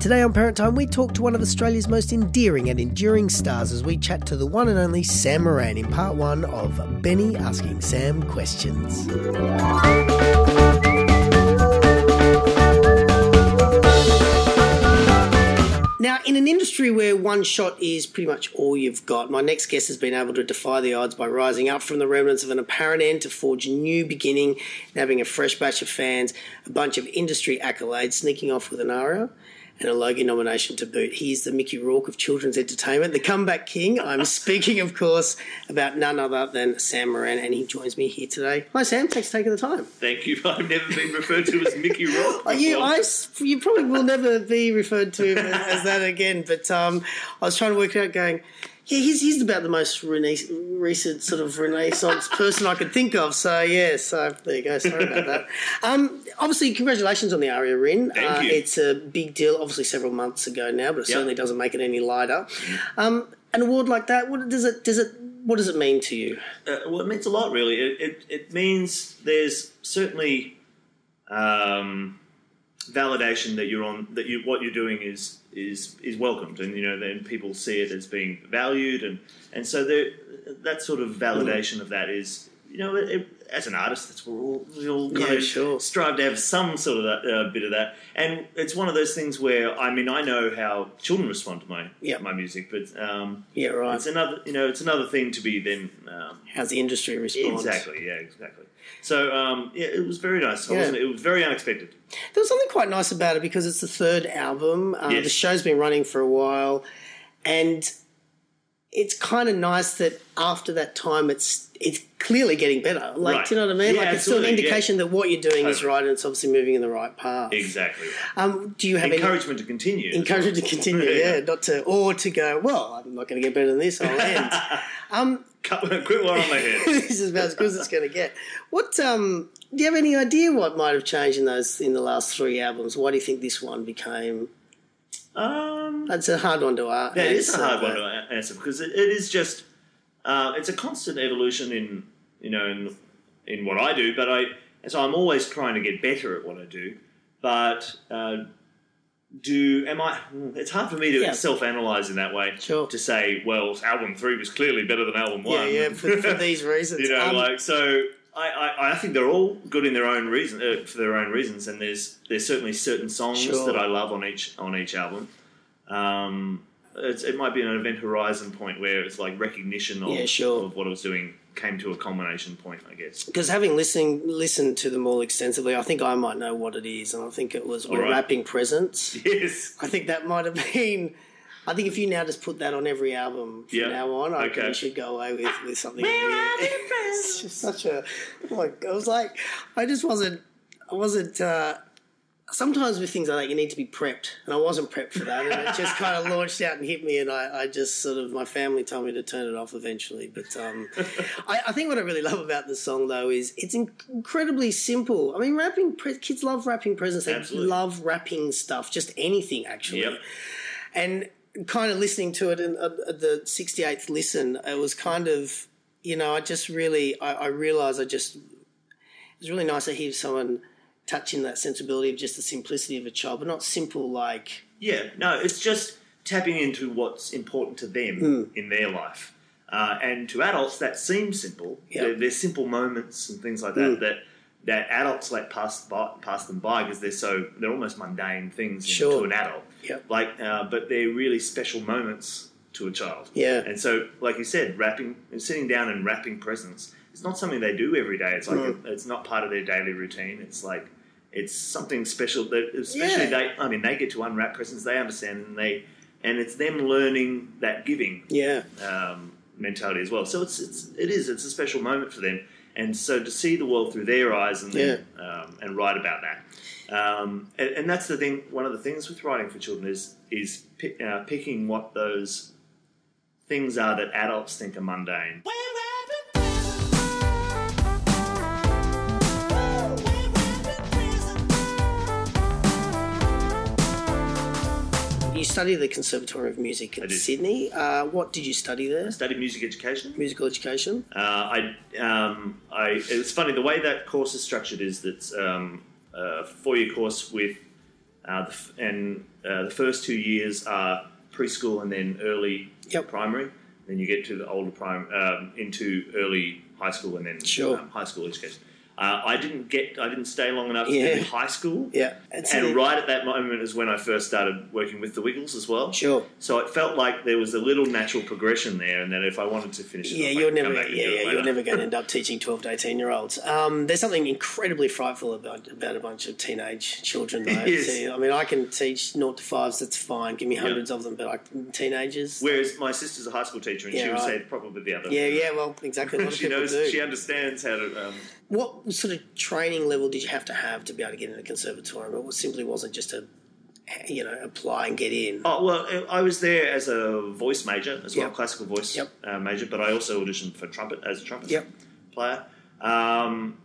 Today on Parent Time, we talk to one of Australia's most endearing and enduring stars as we chat to the one and only Sam Moran in part one of Benny Asking Sam Questions. Now, in an industry where one shot is pretty much all you've got, my next guest has been able to defy the odds by rising up from the remnants of an apparent end to forge a new beginning having a fresh batch of fans, a bunch of industry accolades, sneaking off with an Aria and a Logie nomination to boot. He's the Mickey Rourke of children's entertainment, the comeback king. I'm speaking, of course, about none other than Sam Moran, and he joins me here today. Hi, Sam. Thanks for taking the time. Thank you. I've never been referred to as Mickey Rourke. You, I, you probably will never be referred to as that again, but um, I was trying to work out going, yeah, he's, he's about the most rena- recent sort of Renaissance person I could think of. So, yeah, so there you go. Sorry about that. Um, obviously, congratulations on the Aria Rin. Thank uh, you. It's a big deal, obviously, several months ago now, but it Yep. certainly doesn't make it any lighter. Um, an award like that, what does it, does it, what does it mean to you? Uh, well, it means a lot, really. It, it, it means there's certainly um, validation that you're on that you what you're doing is is is welcomed, and you know then people see it as being valued, and and so there, that sort of validation of that is you know it, as an artist, that's what we're all we all kind Yeah, of sure. strive to have some sort of that, uh, bit of that, and it's one of those things where I mean I know how children respond to my Yep. my music, but um, Yeah, right. it's another you know it's another thing to be then. Um, How's the industry respond? Exactly. Yeah. Exactly. So um, yeah, it was very nice. Yeah. wasn't, it was very unexpected. There was something quite nice about it because it's the third album. Uh, Yes. The show's been running for a while, and it's kind of nice that after that time, it's it's clearly getting better. Like, Right. do you know what I mean? Yeah, like, it's still an absolutely, yeah. indication that what you're doing is right, and it's obviously moving in the right path. Exactly. Um, do you have any Encouragement to continue. encouragement to continue? Yeah. yeah, not to or to go. Well, I'm not going to get better than this. I'll end. um, Cut, quit while on my head. this is about as good as it's going to get. What um, do you have any idea what might have changed in those in the last three albums? Why do you think this one became? Um, That's a hard one to ask. yeah, it is a hard one to answer because it, it is just uh, it's a constant evolution in you know in in what I do, but I so I'm always trying to get better at what I do. But uh, do am I? It's hard for me to Yeah. self-analyze in that way. Sure. To say, well, album three was clearly better than album Yeah, one. yeah, for, for these reasons. you know, Um, like so. I, I, I think they're all good in their own reason uh, for their own reasons, and there's there's certainly certain songs Sure. that I love on each on each album. Um, it's, it might be an event horizon point where it's like recognition of, Yeah, sure. of what I was doing came to a culmination point, I guess. because having listened listened to them all extensively, I think I might know what it is, and I think it was "We're right. Wrapping Presents." Yes, I think that might have been. I think if you now just put that on every album from Yeah. now on, I reckon Okay. you should go away with, with something. We're it's just such a. My, I was like, I just wasn't. I wasn't. Uh, sometimes with things like that, you need to be prepped, and I wasn't prepped for that, and it just kind of launched out and hit me, and I, I just sort of my family told me to turn it off eventually. But um, I, I think what I really love about the song though is it's incredibly simple. I mean, wrapping pre- kids love wrapping presents. They Absolutely. love wrapping stuff, just anything actually. Yep. And kind of listening to it in, at, at the 68th listen, it was kind of, you know, I just really, I, I realised I just, it was really nice to hear someone touching that sensibility of just the simplicity of a child, but not simple like, Yeah, no, it's just tapping into what's important to them Hmm. in their life. Uh, and to adults, that seems simple. Hmm. They're, they're simple moments and things like that that that adults let pass by, pass them by because they're so they're almost mundane things Sure. to an adult. Yep. Like, uh, but they're really special moments to a child. Yeah. And so, like you said, wrapping, sitting down and wrapping presents. It's not something they do every day. It's like Mm. it's not part of their daily routine. It's like it's something special that, especially Yeah. they. I mean, they get to unwrap presents. They understand, and they and it's them learning that giving yeah, um, mentality as well. So it's it's it is it's a special moment for them, and so to see the world through their eyes and then, um, and write about that, um, and, and that's the thing. One of the things with writing for children is is pick, uh, picking what those things are that adults think are mundane. You studied at the Conservatory of Music in. Sydney. Uh, what did you study there? I studied music education. Musical education. Uh, I, um, I, it's funny the way that course is structured is that um, a four-year course with uh, the, f- and uh, the first two years are preschool and then early Yep. primary. Then you get to the older prime um, into early high school and then Sure. um, high school education. Uh, I didn't get, I didn't stay long enough Yeah. in high school. Yeah. It's And a- right at that moment is when I first started working with the Wiggles as well. Sure. So it felt like there was a little natural progression there, and that if I wanted to finish it, Yeah, you're never. back Yeah, yeah, you're never going to end up teaching twelve to eighteen year olds. Um, there's something incredibly frightful about about a bunch of teenage children. Though. Yes. I mean, I can teach naught to fives. That's fine. Give me hundreds of them, but like teenagers. Whereas my sister's a high school teacher, and she would right. say probably the other. Yeah, yeah. Well, exactly. She knows. do. She understands how to. Um, what sort of training level did you have to have to be able to get into conservatorium? It was, simply wasn't just a, you know, apply and get in. oh well, I was there as a voice major as well, Yep. classical voice Yep. uh, major, but I also auditioned for trumpet as a trumpet Yep. player. Um,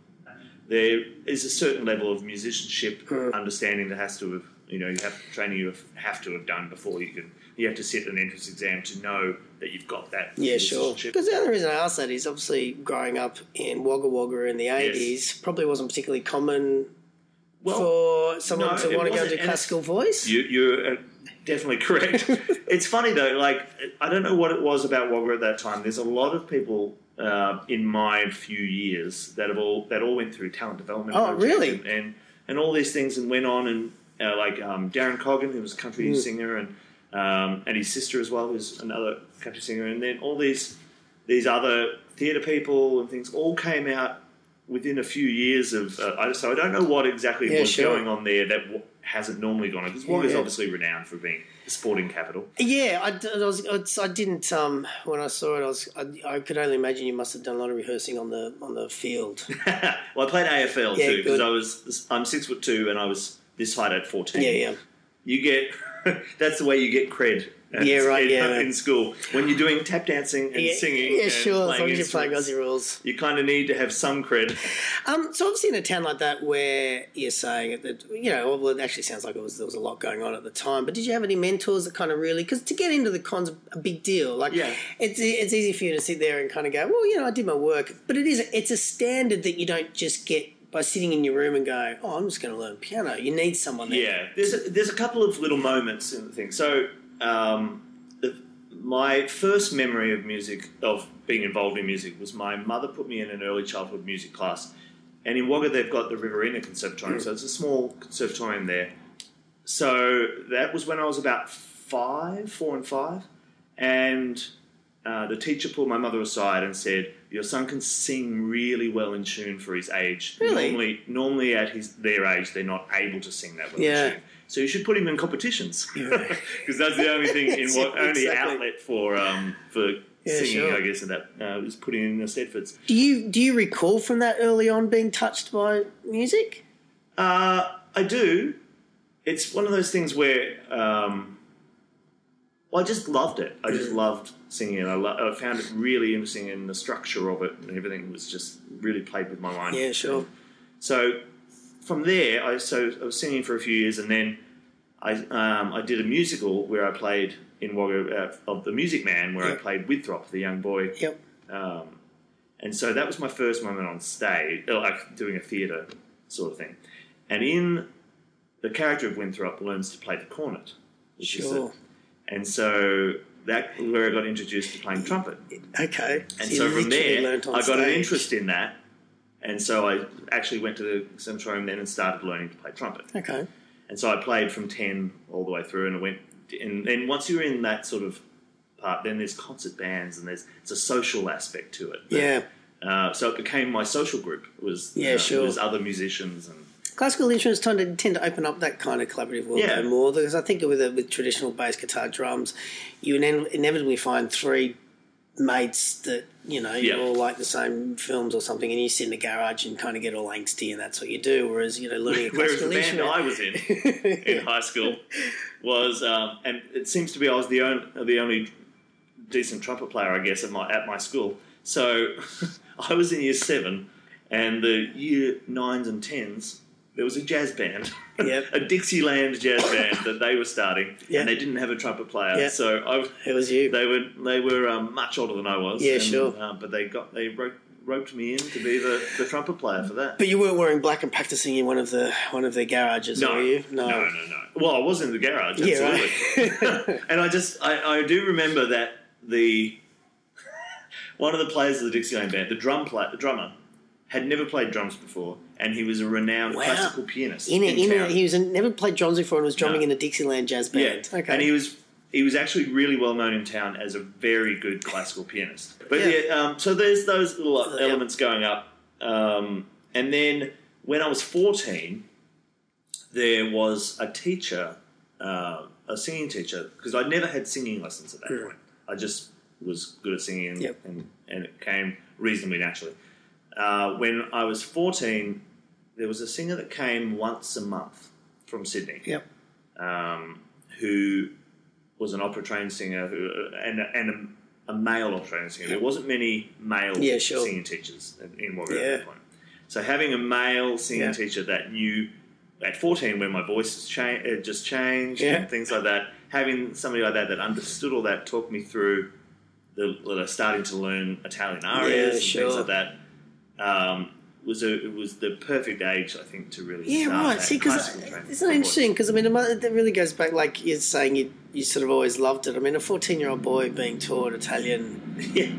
there is a certain level of musicianship Hmm. understanding that has to have, you know, you have training you have to have done before you can. You have to sit an entrance exam to know that you've got that. Yeah, sure. Because the other reason I ask that is obviously growing up in Wagga Wagga in the 80s probably wasn't particularly common Well, for someone no, to want to go into classical voice. You, you're uh, definitely correct. it's funny though, like I don't know what it was about Wagga at that time. There's a lot of people uh, in my few years that have all that all went through talent development. Oh, really? And, and and all these things and went on and uh, like um, Darren Coggan, who was a country Mm. singer, and um, and his sister as well, who's another country singer, and then all these these other theatre people and things all came out within a few years of. Uh, so I don't know what exactly Yeah, was sure. going on there that w- hasn't normally gone on because Wagga is Yeah. obviously renowned for being the sporting capital. Yeah, I, I was, I didn't. Um, when I saw it, I was. I, I could only imagine you must have done a lot of rehearsing on the on the field. well, I played AFL Yeah, too because. I was I'm six foot two and I was this height at fourteen. Yeah, yeah. You get that's the way you get cred. Yeah, right, In, yeah. in school when you're doing tap dancing and Yeah, singing. yeah, and sure. As long as you're playing Aussie rules. You kind of need to have some cred. Um, so obviously in a town like that where you're saying that you know, well, it actually sounds like it was there was a lot going on at the time. But did you have any mentors that kind of really because to get into the cons a big deal. Like, Yeah. it's it's easy for you to sit there and kind of go, well, you know, I did my work, but it is it's a standard that you don't just get by sitting in your room and go, oh, I'm just going to learn piano. You need someone there. Yeah, there's a, there's a couple of little moments in the thing. So, um, the, my first memory of music, of being involved in music, was my mother put me in an early childhood music class. And in Wagga, they've got the Riverina Conservatorium, so it's a small conservatorium there. So that was when I was about five, four and five, and uh, the teacher pulled my mother aside and said, "Your son can sing really well in tune for his age. Really? Normally, normally at his their age, they're not able to sing that well Yeah. in tune. So you should put him in competitions because that's the only thing in what only Exactly. outlet for um, for Yeah, singing, sure. I guess, and that uh, is putting in the Eisteddfods. Do you do you recall from that early on being touched by music? Uh, I do. It's one of those things where, um, well, I just loved it. I just loved singing it. I, lo- I found it really interesting, and the structure of it and everything was just really played with my mind. Yeah, sure. So from there, I so I was singing for a few years, and then I um, I did a musical where I played in Wagga uh, of the Music Man, where I Yep. played Winthrop, the young boy. Yep. Um, and so that was my first moment on stage, uh, like doing a theatre sort of thing. And in the character of Winthrop learns to play the cornet, which is Sure. a, and so that where I got introduced to playing trumpet. Okay. And you so from there, I got an interest in that, and so I actually went to the conservatorium then and started learning to play trumpet. Okay. And so I played from ten all the way through, and I went. And then once you're in that sort of part, then there's concert bands, and there's it's a social aspect to it. Yeah. Uh, so it became my social group. Was Yeah, uh, sure. Was other musicians and Classical instruments tend to, tend to open up that kind of collaborative world Yeah. a bit more because I think with with traditional bass guitar drums, you inevitably find three mates that you know you all like the same films or something, and you sit in the garage and kind of get all angsty, and that's what you do. Whereas you know learning a Whereas the classical band I was in in high school was, um, and it seems to be I was the only, the only decent trumpet player, I guess, at my at my school. So I was in year seven, and the year nines and tens. There was a jazz band, Yep. a Dixieland jazz band that they were starting, Yeah. and they didn't have a trumpet player. Yeah. So I, it was you. they were they were um, much older than I was. Yeah, and, sure. Uh, but they got they wrote roped me in to be the, the trumpet player for that. But you weren't wearing black and practicing in one of the one of their garages, No, were you? no, no, no. no. Well, I was in the garage, Yeah, absolutely. right. and I just, I, I do remember that the one of the players of the Dixieland band, the drum player, the drummer, had never played drums before, and he was a renowned Wow. classical pianist. in a, in a, town. he was in, never played drums before and was drumming No. in a Dixieland jazz yeah, band. Okay. and he was he was actually really well known in town as a very good classical pianist. But Yeah. yeah, um, so there's those little Yeah. elements going up, um, and then when I was 14, there was a teacher, uh, a singing teacher, because I never had singing lessons at that Yeah. point. I just was good at singing, and, Yep. and, and it came reasonably naturally. Uh, when I was 14, there was a singer that came once a month from Sydney Yep. um, who was an opera trained singer who, and, a, and a, a male opera trained singer. There wasn't many male Yeah, sure. singing teachers in- in Wagga at that point. So having a male singing Yeah. teacher that knew at 14 when my voice cha- uh, just changed Yeah. and things like that, having somebody like that that understood all that, talked me through the, the starting to learn Italian arias and sure. things like that. Um, was a it was the perfect age, I think, to really Yeah, start right. See, because it's not interesting because I mean, it really goes back. Like you're saying, you you sort of always loved it. I mean, a 14 year old boy being taught Italian Yeah,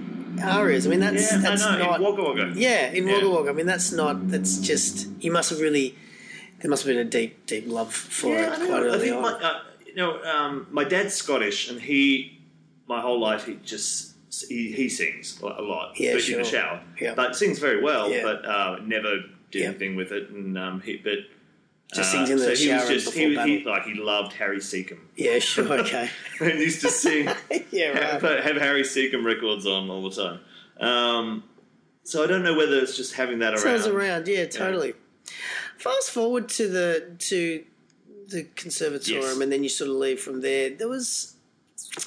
arias. I mean, that's yeah, that's not. in Wagga Wagga. yeah, in Yeah. Wagga Wagga. I mean, that's not. That's just. You must have really. There must have been a deep, deep love for Yeah, it I, quite know. I think on. my, uh, you know, um, my dad's Scottish, and he, my whole life, he just he, he sings a lot, Yeah, but in the sure. shower, Yeah. but sings very well, Yeah. but uh, never did Yeah. anything with it, and um, he but. Just uh, sings in the so he was just he, he like he loved Harry Secombe yeah, sure. Okay. and used to sing yeah, have, right. have Harry Secombe records on all the time. Um, so I don't know whether it's just having that around. Sounds around, yeah, totally. Fast forward to the to the conservatorium, Yes. and then you sort of leave from there. There was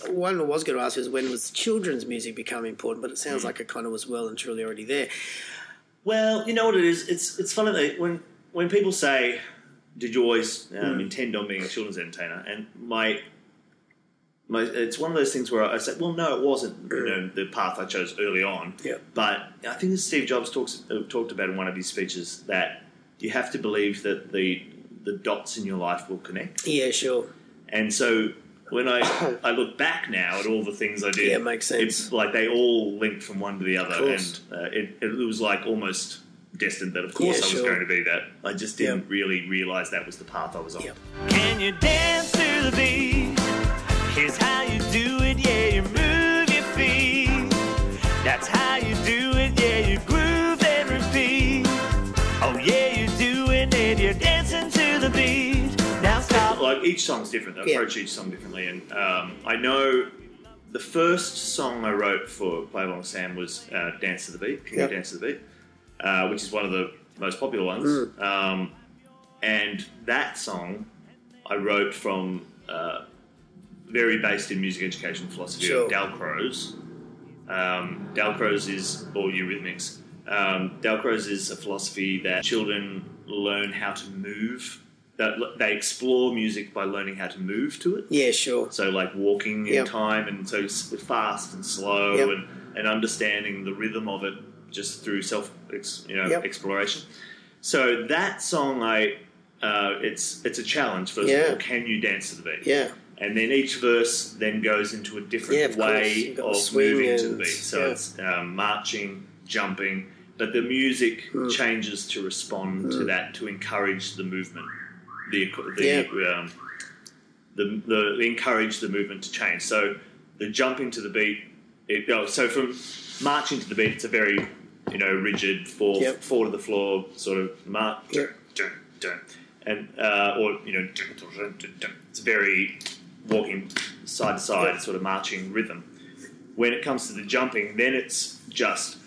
one I was going to ask is when was children's music become important, but it Mm. sounds like it kind of was well and truly already there. Well, you know what it is. It's it's funny that when when people say, "Did you always um, Hmm. intend on being a children's entertainer?" and my my it's one of those things where I said, "Well, no, it wasn't. You know, the path I chose early on." Yeah. But I think Steve Jobs talks uh, talked about in one of his speeches that you have to believe that the the dots in your life will connect, Yeah, sure. and so. When I, I look back now at all the things I did, Yeah, it makes sense. It's like they all linked from one to the other, and uh, it, it was like almost destined that of course Yeah, I was sure. going to be that. I just didn't Yeah. really realize that was the path I was on. Yeah. Can you dance to the beat? Here's how you do it, yeah, you move your feet. That's how you each song's different. I Yeah. approach each song differently, and um, I know the first song I wrote for Play Along Sam was uh, "Dance to the Beat." Can Yeah. you dance to the beat? Uh, which is one of the most popular ones. Mm. Um, and that song I wrote from uh, very based in music education philosophy Sure. of Dalcroze. Um, Dalcroze is or Eurythmics. Um, Dalcroze is a philosophy that children learn how to move. That they explore music by learning how to move to it. Yeah, sure. So like walking in time, and so fast and slow, Yep. and, and understanding the rhythm of it just through self you know yep. exploration. So that song, I uh, it's it's a challenge. First Yeah. of all, can you dance to the beat? Yeah. And then each verse then goes into a different Yeah, way You've got the of moving to the beat. So yeah. it's um, marching, jumping, but the music Hmm. changes to respond to that to encourage the movement. The, the Yeah. um, the, the encourage the movement to change. So the jumping to the beat. It, oh, so from marching to the beat, it's a very you know rigid four Yep. four to the floor sort of march. Dun, dun, and uh, or you know dun, dun, dun, dun, dun. it's very walking side to side Yep. sort of marching rhythm. When it comes to the jumping, then it's just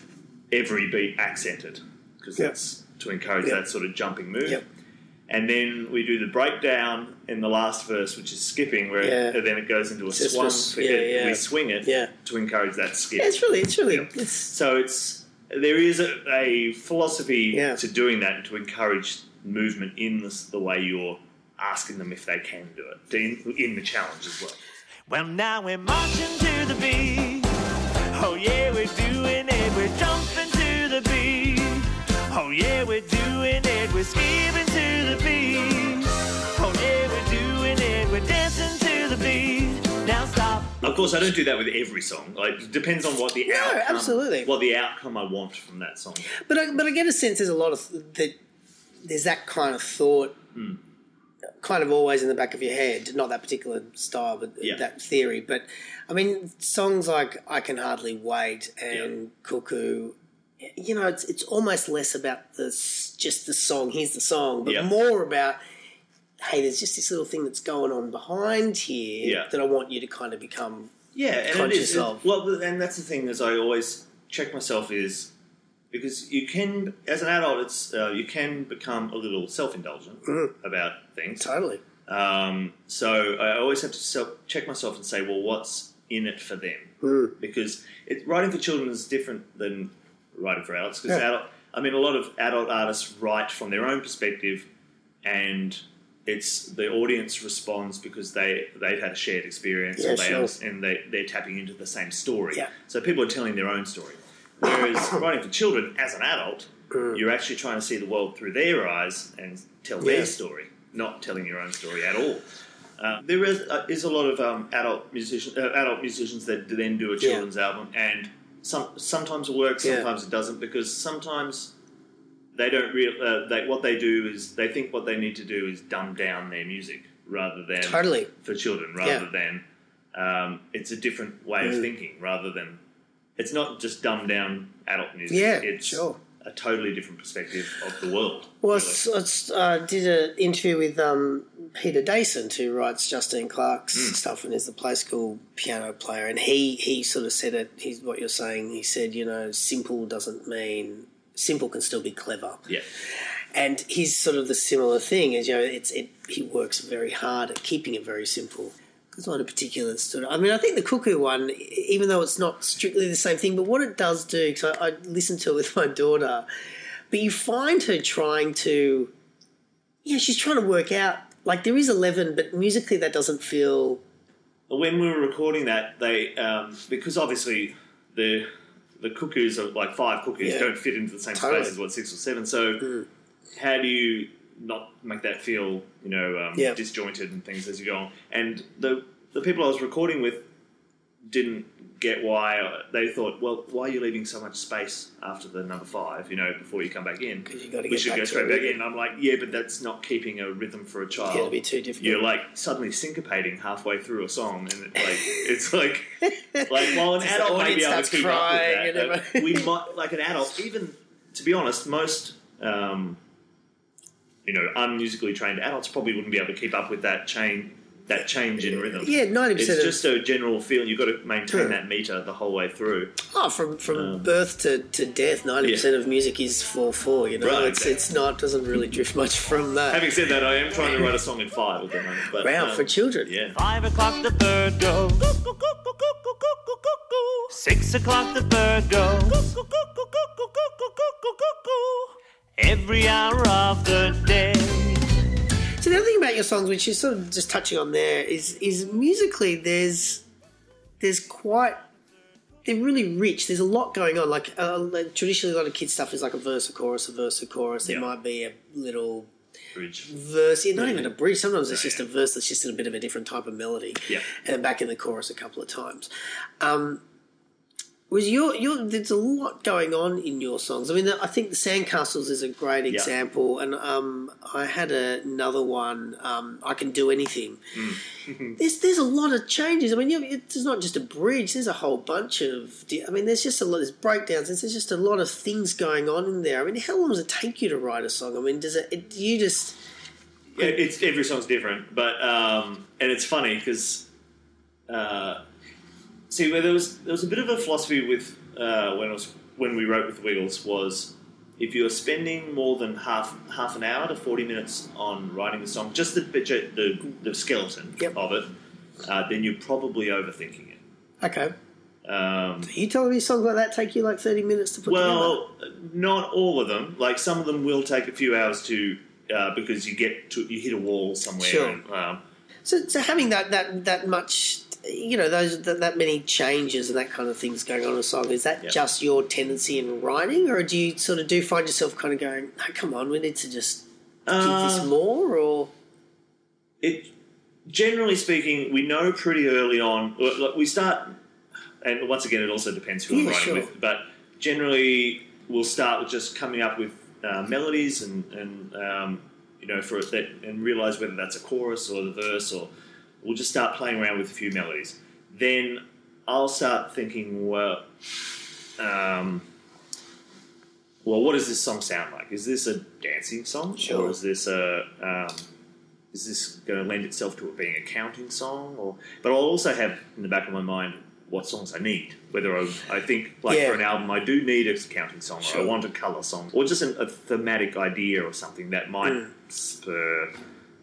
every beat accented because Yep. that's to encourage that sort of jumping move. Yep. And then we do the breakdown in the last verse, which is skipping, where Yeah. and then it goes into a Just swung. this- yeah, it. yeah. We swing it Yeah. to encourage that skip. Yeah, it's really, it's really, Yep. it's So it's there is a, a philosophy Yeah. to doing that to encourage movement in this, the way you're asking them if they can do it in, in the challenge as well. Well, now we're marching to the beat. Oh, yeah, we're doing it. We're jumping to the beat. Oh yeah, we're doing it. We're skipping to the beat. Oh yeah, we're doing it. We're dancing to the beat. Now stop. Of course, I don't do that with every song. Like, it depends on what the No, outcome, absolutely. what the outcome I want from that song. But I, but I get a sense there's a lot of that. There's that kind of thought, hmm. kind of always in the back of your head. Not that particular style, but Yeah. that theory. But I mean, songs like "I Can Hardly Wait" and "Cuckoo." You know, it's it's almost less about the just the song. Here's the song, but Yeah. more about. Hey, there's just this little thing that's going on behind here Yeah. that I want you to kind of become. Yeah, and conscious of. Well, and that's the thing is I always check myself is because you can, as an adult, it's uh, you can become a little self-indulgent Mm-hmm. about things. Totally. Um, so I always have to self, check myself and say, well, what's in it for them? Mm. Because it, writing for children is different than writing for adults. Because Yeah. I mean, a lot of adult artists write from their own perspective, and it's the audience responds because they they've had a shared experience, Yeah, or they sure. and they they're tapping into the same story. Yeah. So people are telling their own story. Whereas writing for children, as an adult, Mm. you're actually trying to see the world through their eyes and tell Yeah. their story, not telling your own story at all. Uh, there is, uh, is a lot of um, adult musicians, uh, adult musicians that then do a children's album, and some sometimes it works, Yeah. sometimes it doesn't, because sometimes they don't real. Uh, they, what they do is they think what they need to do is dumb down their music rather than Totally. for children, rather Yeah. than um, it's a different way of Mm. thinking, rather than it's not just dumbed down adult music. Yeah, it's sure. A totally different perspective of the world. Well, I really. I uh, did an interview with um, Peter Dasent, who writes Justine Clarke's Hmm. stuff and is the play school piano player. And he, he sort of said it, he's what you're saying. He said, you know, simple doesn't mean simple can still be clever. yeah, And he's sort of the similar thing is, you know, it's it, he works very hard at keeping it very simple. It's not a particular sort of. I mean, I think the cuckoo one, even though it's not strictly the same thing, but what it does do, because I, I listened to it with my daughter, but you find her trying to, yeah, she's trying to work out. Like there is eleven, but musically that doesn't feel. when we were recording that, they um, because obviously the the cuckoos are like five cuckoos Yeah. don't fit into the same Totally. space as what six or seven. So how do you not make that feel you know um, Yeah. disjointed and things as you go on? And the the people I was recording with didn't get why they thought, well, why are you leaving so much space after the number five? You know, before you come back in, 'Cause you gotta we should go straight back in. I'm like, yeah, but that's not keeping a rhythm for a child Yeah, it'd be too difficult. you're like suddenly syncopating halfway through a song, and it, like it's like like while an adult may be able to keep up with that, we might like an adult. Even to be honest, most um, you know unmusically trained adults probably wouldn't be able to keep up with that chain that change in rhythm. Yeah, 90% It's just a general feeling. You've got to maintain Yeah. that meter the whole way through. Oh, from from Um, birth to, to death, ninety percent of music is four four. You know, Right, it's okay. it's not doesn't really drift much from that. Having said that, I am trying to write a song in five at the moment. But, Wow, um, for children. Yeah. Five o'clock the bird goes. Six o'clock the bird goes. Every hour of the day. So the other thing about your songs, which you're sort of just touching on there, is is musically there's there's quite they're really rich. There's a lot going on. Like, uh, traditionally, a lot of kids stuff is like a verse, a chorus, a verse, a chorus. There Yeah. might be a little Bridge. verse, yeah, not even a bridge. Sometimes it's just a verse that's just in a bit of a different type of melody. Yeah. and then back in the chorus a couple of times. Um, was your your there's a lot going on in your songs. I mean, I think the Sandcastles is a great example, and um, I had another one. Um, I can do anything. Mm. there's there's a lot of changes. I mean, you it's not just a bridge. There's a whole bunch of. I mean, there's just a lot. There's breakdowns. There's just a lot of things going on in there. I mean, how long does it take you to write a song? I mean, does it? it do you just Yeah, it's every song's different, but um, and it's funny because uh, see, where there was there was a bit of a philosophy with uh, when was when we wrote with the Wiggles was if you're spending more than half half an hour to forty minutes on writing the song, just the the, the skeleton Yep. of it, uh, then you're probably overthinking it. okay? Um, you telling me songs like that take you like thirty minutes to put together? Well, not all of them. Like some of them will take a few hours to uh, because you get to you hit a wall somewhere. Sure. And, um, So, so having that that that much you know those that, that many changes and that kind of things going on in a song. Is that Yeah. just your tendency in writing, or do you sort of do find yourself kind of going, "No, come on, we need to just give this Uh, more"? Or it generally speaking, we know pretty early on. Like we start, and once again, it also depends who I'm writing sure. with. But generally, we'll start with just coming up with uh, melodies and and um, you know for that and realize whether that's a chorus or the verse, or we'll just start playing around with a few melodies. Then I'll start thinking, well. Um, well, what does this song sound like? Is this a dancing song, Sure. or is this a um, is this going to lend itself to it being a counting song? Or but I'll also have in the back of my mind what songs I need. Whether I, I think like Yeah. for an album I do need a counting song, or I want a color song, or just an, a thematic idea or something that might Mm. spur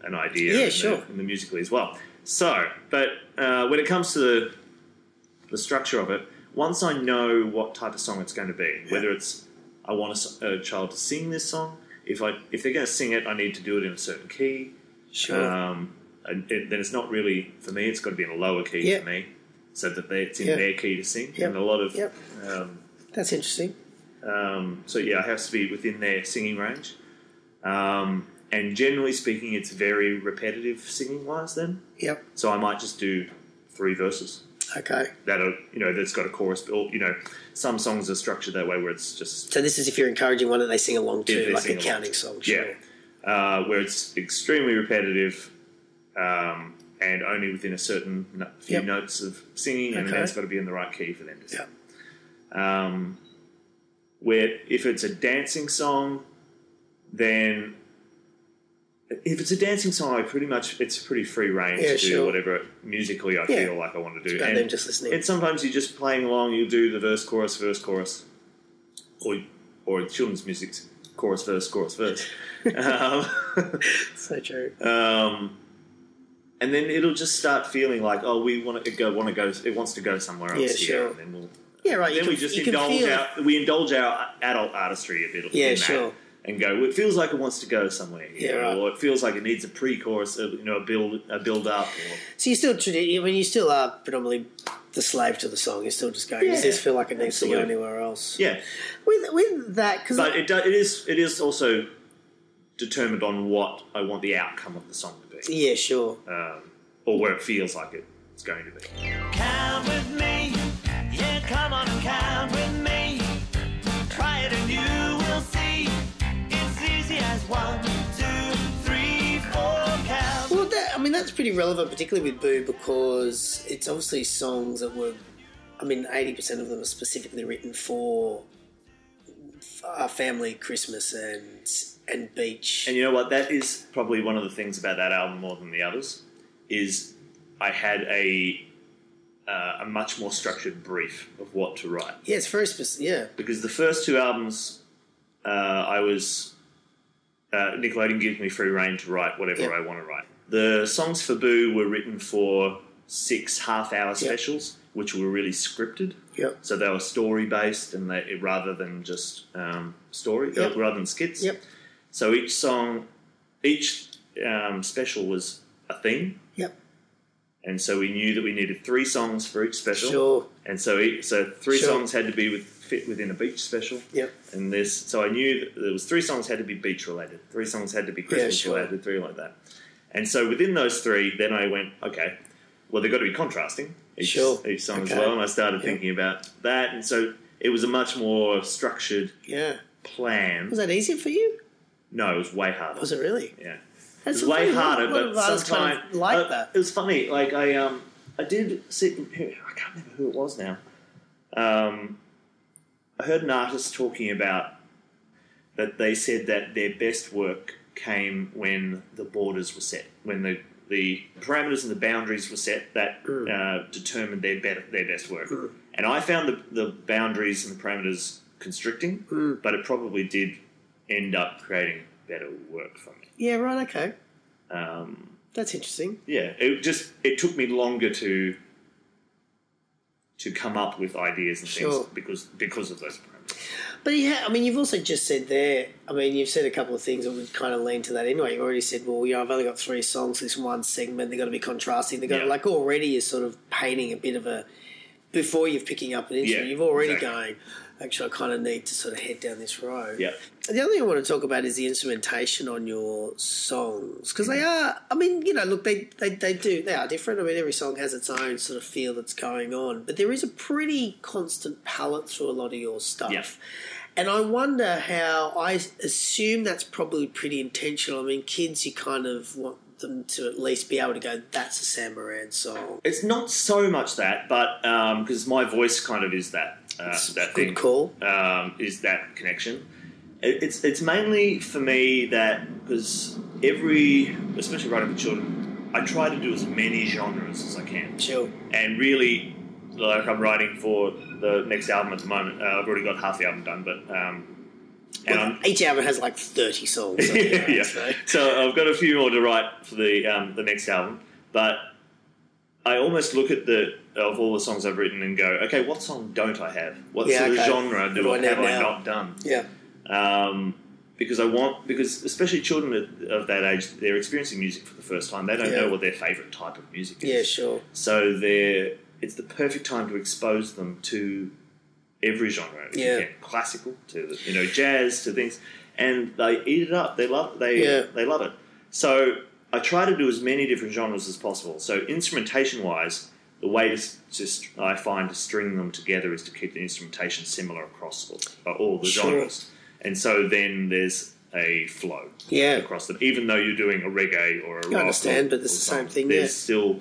an idea. Yeah, in, sure. the, in the musically as well. So, but uh, when it comes to the, the structure of it, once I know what type of song it's going to be, whether it's I want a child to sing this song, if I if they're going to sing it, I need to do it in a certain key. sure, Um, and it, then it's not really for me. It's got to be in a lower key Yeah. for me, so that they, it's in Yeah. their key to sing. Yep. And a lot of Yep. um, that's interesting. um, so yeah, it has to be within their singing range. Um, and generally speaking, it's very repetitive singing wise. Then, Yep. so I might just do three verses Okay. that are you know that's got a chorus. Or you know, some songs are structured that way where it's just So this is if you're encouraging one that they sing along to, like a along counting to. song. Sure. yeah, uh, where it's extremely repetitive. Um, and only within a certain no- few Yep. notes of singing, and Okay. then it's got to be in the right key for them to sing. Yep. um, where if it's a dancing song, then if it's a dancing song, I pretty much it's pretty free range Yeah, to do sure. whatever musically I Yeah. feel like I want to do. And them just listening. and sometimes you're just playing along. You do the verse, chorus, verse, chorus, or or children's music's chorus, verse, chorus, verse. um, so true. um, and then it'll just start feeling like, oh, we want to go, want to go, it wants to go somewhere else Yeah, here, sure. and then we'll Yeah, right. You then can, we just you can indulge feel our we indulge our adult artistry a bit. Yeah, in that sure. And go. well, It feels like it wants to go somewhere, here, Yeah, right. or it feels like it needs a pre-chorus, a, you know, a build, a build up. Or, So you still, I mean, you still are predominantly the slave to the song. You're still just going. Does Yeah, this feel like it needs to go anywhere else? yeah, With with that, because but it do, it is it is also determined on what I want the outcome of the song to be, yeah, sure. um, or where it feels like it, it's going to be. Count with me. Yeah, come on one, two, three, four, count. Well, that, I mean, that's pretty relevant, particularly with Boo, because it's obviously songs that were, I mean, 80% of them are specifically written for uh, family, Christmas, and and beach. And you know what? That is probably one of the things about that album more than the others. Is I had a uh, a much more structured brief of what to write yeah, it's very specific. Yeah, because the first two albums, uh, I was uh, Nickelodeon gives me free reign to write whatever Yep. I want to write. The songs for Boo were written for six half-hour specials, which were really scripted. yep, So they were story based, and they rather than just um, story, Yep. rather than skits. yep, So each song, each um, special was a theme, yep. And so we knew that we needed three songs for each special. Sure. And so, so three Sure. songs had to be with, fit within a beach special. Yep. And this, so I knew that there was three songs had to be beach related, three songs had to be Christmas sure. related, three like that. And so within those three, then I went, okay, well they've got to be contrasting each, Sure. each song as well. And I started Yep. thinking about that, and so it was a much more structured Yeah. plan. Was that easier for you? No, it was way harder. Was it really? Yeah. That's It way funny. Harder, but sometimes kind of like uh, that. It was funny. Like I um I did sit. I can't remember who it was now. Um, I heard an artist talking about that they said that their best work came when the borders were set, when the the parameters and the boundaries were set that Mm. uh, determined their better, their best work. And I found the, the boundaries and the parameters constricting, Mm. but it probably did end up creating better work for me. Yeah, right. Okay, Um, that's interesting. yeah, it just it took me longer to to come up with ideas and things because because of those parameters. But yeah, I mean, you've also just said there. I mean, you've said a couple of things that would kind of lean to that anyway. You've already said, well, you know, I've only got three songs. This one segment, they've got to be contrasting. They've got Yeah. like already you're sort of painting a bit of a before you're picking up an instrument. Yeah, you've already exactly. going. Actually, I kind of need to sort of head down this road. Yeah. The other thing I want to talk about is the instrumentation on your songs because they are. I mean, you know, look, they, they they do they are different. I mean, every song has its own sort of feel that's going on, but there is a pretty constant palette through a lot of your stuff. Yeah. And I wonder how I assume that's probably pretty intentional. I mean, kids, you kind of want them to at least be able to go, "That's a Sam Moran song." It's not so much that, but um, because my voice kind of is that uh, that Good thing. call. um, is that connection. It, it's it's mainly for me that because every, especially writing for children, I try to do as many genres as I can, Sure. and really, like I'm writing for the next album at the moment. Uh, I've already got half the album done, but um, and Well, each album has like thirty songs. on right? yeah. So- So I've got a few more to write for the um, the next album, but I almost look at the of all the songs I've written and go, okay, what song don't I have? What Yeah, sort okay. of genre do do I have I not done? yeah. Um, because I want because especially children of, of that age, they're experiencing music for the first time. They don't Yeah. know what their favourite type of music is. Yeah, sure. So they're it's the perfect time to expose them to every genre. Yeah. classical to you know jazz to things, and they eat it up. They love they Yeah. they love it. So I try to do as many different genres as possible. So instrumentation wise, the way to, to I find to string them together is to keep the instrumentation similar across all, uh, all the Sure. genres, and so then there's a flow Yeah. across them. Even though you're doing a reggae or a rock, understand, or- but it's the same thing, There's yeah. still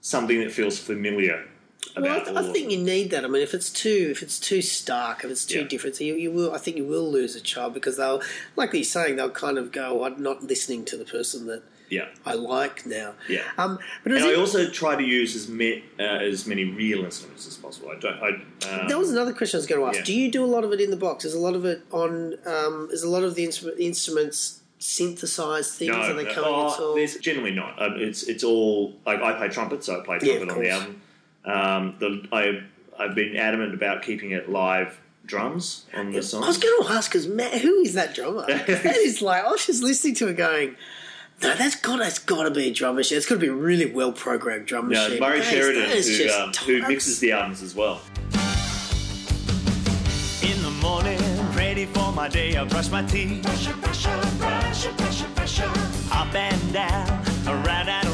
something that feels familiar Well, I, th- I think you need that. I mean, if it's too if it's too stark, if it's too Yeah. different, so you, you will. I think you will lose a child because they'll, like you're saying, they'll kind of go, "I'm not listening to the person that Yeah, I like now." yeah. Um, but and I it- also try to use as, ma- uh, as many real instruments as possible. I don't. I, um, that was another question I was going to ask. yeah. Do you do a lot of it in the box? Is a lot of it on? Um, is a lot of the instru- instruments synthesized things? no, Are they no, coming oh, at all? there's generally not. Um, it's it's all like I play trumpet, so I play Yeah, trumpet on the album. Um, the, I I've been adamant about keeping it live drums on the song. I was going to ask because Matt, who is that drummer? that is like I was just listening to it, going, "No, that's got that's got to be a drum machine. It's got to be a really well programmed drum Yeah, machine." Murray That is- Sheridan, that is who, um, who mixes the albums as well. In the morning, ready for my day, I brush my teeth. Brush, brush, brush, brush, brush. Up and down, around and around,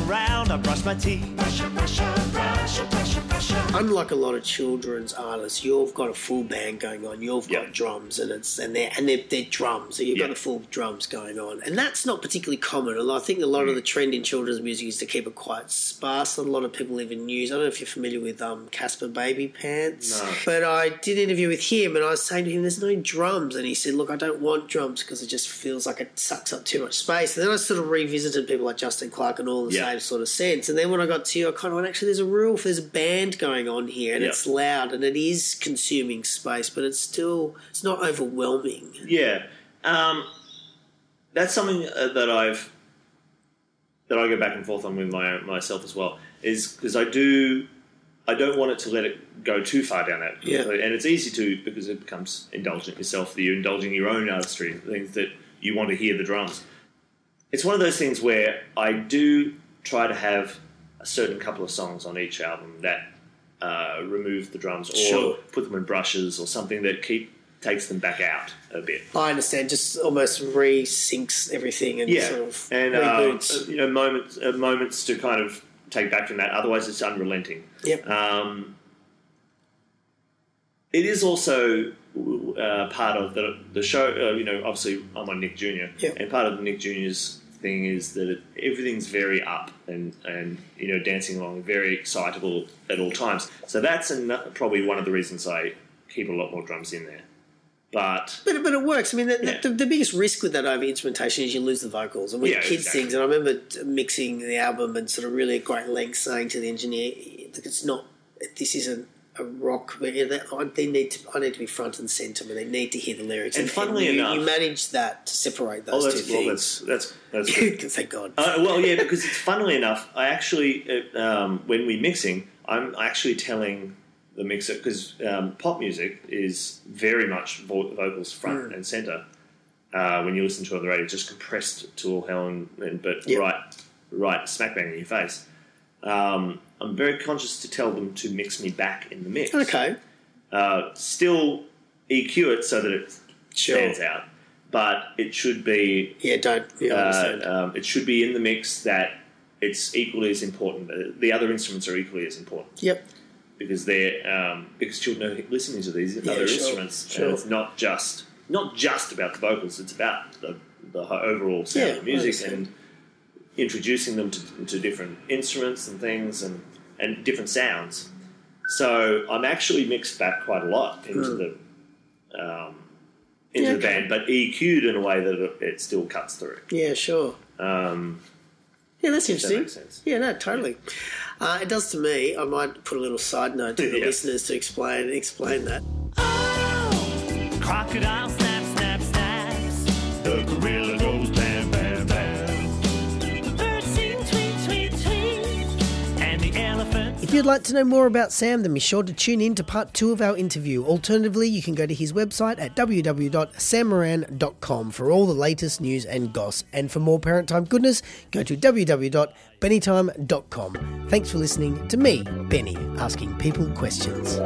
I brush my teeth. Brush, brush, brush, brush, brush. Unlike a lot of children's artists, you've got a full band going on. You've got Yeah. drums, and it's and they're and they're, they're drums. So you've got Yeah. the full drums going on, and that's not particularly common. And I think a lot Mm. of the trend in children's music is to keep it quite sparse. A lot of people even use. I don't know if you're familiar with um, Caspar Babypants, No. but I did an interview with him, and I was saying to him, "There's no drums," and he said, "Look, I don't want drums because it just feels like it sucks up too much space." And then I sort of revisited people like Justine Clarke and all the Yeah. same sort of sense. And then when I got to you, I kind of went, "Actually, there's a real, there's a band going on here, and Yeah. it's loud and it is consuming space, but it's still it's not overwhelming." Yeah, um, that's something uh, that I've that I go back and forth on with my myself as well. Is because I do I don't want it to let it go too far down that. Yeah. and it's easy to because it becomes indulgent yourself. That you're indulging your own artistry, things that you want to hear the drums. It's one of those things where I do try to have a certain couple of songs on each album that uh, remove the drums or Sure. put them in brushes or something that keep takes them back out a bit. I understand, just almost re-syncs everything and Yeah, sort of and uh, you know moments uh, moments to kind of take back from that. Otherwise, it's unrelenting. yep. Um, it is also uh, part of the the show. Uh, you know, obviously, I'm on Nick Jr. Yeah. and part of Nick Jr.'s thing is that it, everything's very up and and you know dancing along, very excitable at all times. So that's an, probably one of the reasons I keep a lot more drums in there. But But, but it works. I mean, the, Yeah. the, the biggest risk with that over instrumentation is you lose the vocals. And when Yeah, kids exactly. sings, and I remember mixing the album and sort of really at great length saying to the engineer, it's not. This isn't a rock. but yeah, They need to. I need to be front and centre, but they need to hear the lyrics. And funnily you, enough- you manage that to separate oh, those that's two well, things. that's that's that's. Thank God. Uh, well, yeah, because it's funnily enough, I actually, uh, um, when we're mixing, I'm actually telling the mixer because um, pop music is very much vo- vocals front Mm. and center. Uh, when you listen to it on the radio, just compressed to all hell and, and but Yep. right, right, smack bang in your face. Um, I'm very conscious to tell them to mix me back in the mix. Okay. Uh, still EQ it so that it Sure. stands out, but it should be Yeah, don't. Yeah, uh, um, it should be in the mix that it's equally as important. The other instruments are equally as important yep. because they're um, because children are listening to these other sure, instruments, sure. and it's not just not just about the vocals. It's about the, the overall sound Yeah, of music and introducing them to, to different instruments and things and and different sounds. So I'm actually mixed back quite a lot into the um, into Yeah, the okay. band, but EQ'd in a way that it, it still cuts through. Yeah, sure. Um, Yeah, that's if that interesting. sense. Yeah, no, totally. Uh, it does to me. I might put a little side note to the Yeah. listeners to explain explain that. Oh, crocodile snap, snap, snaps. The gorilla you'd like to know more about Sam, then be sure to tune in to part two of our interview. Alternatively, you can go to his website at www.sammoran.com for all the latest news and goss. And for more Parent Time goodness, go to www.bennytime.com. Thanks for listening to me, Benny, asking people questions.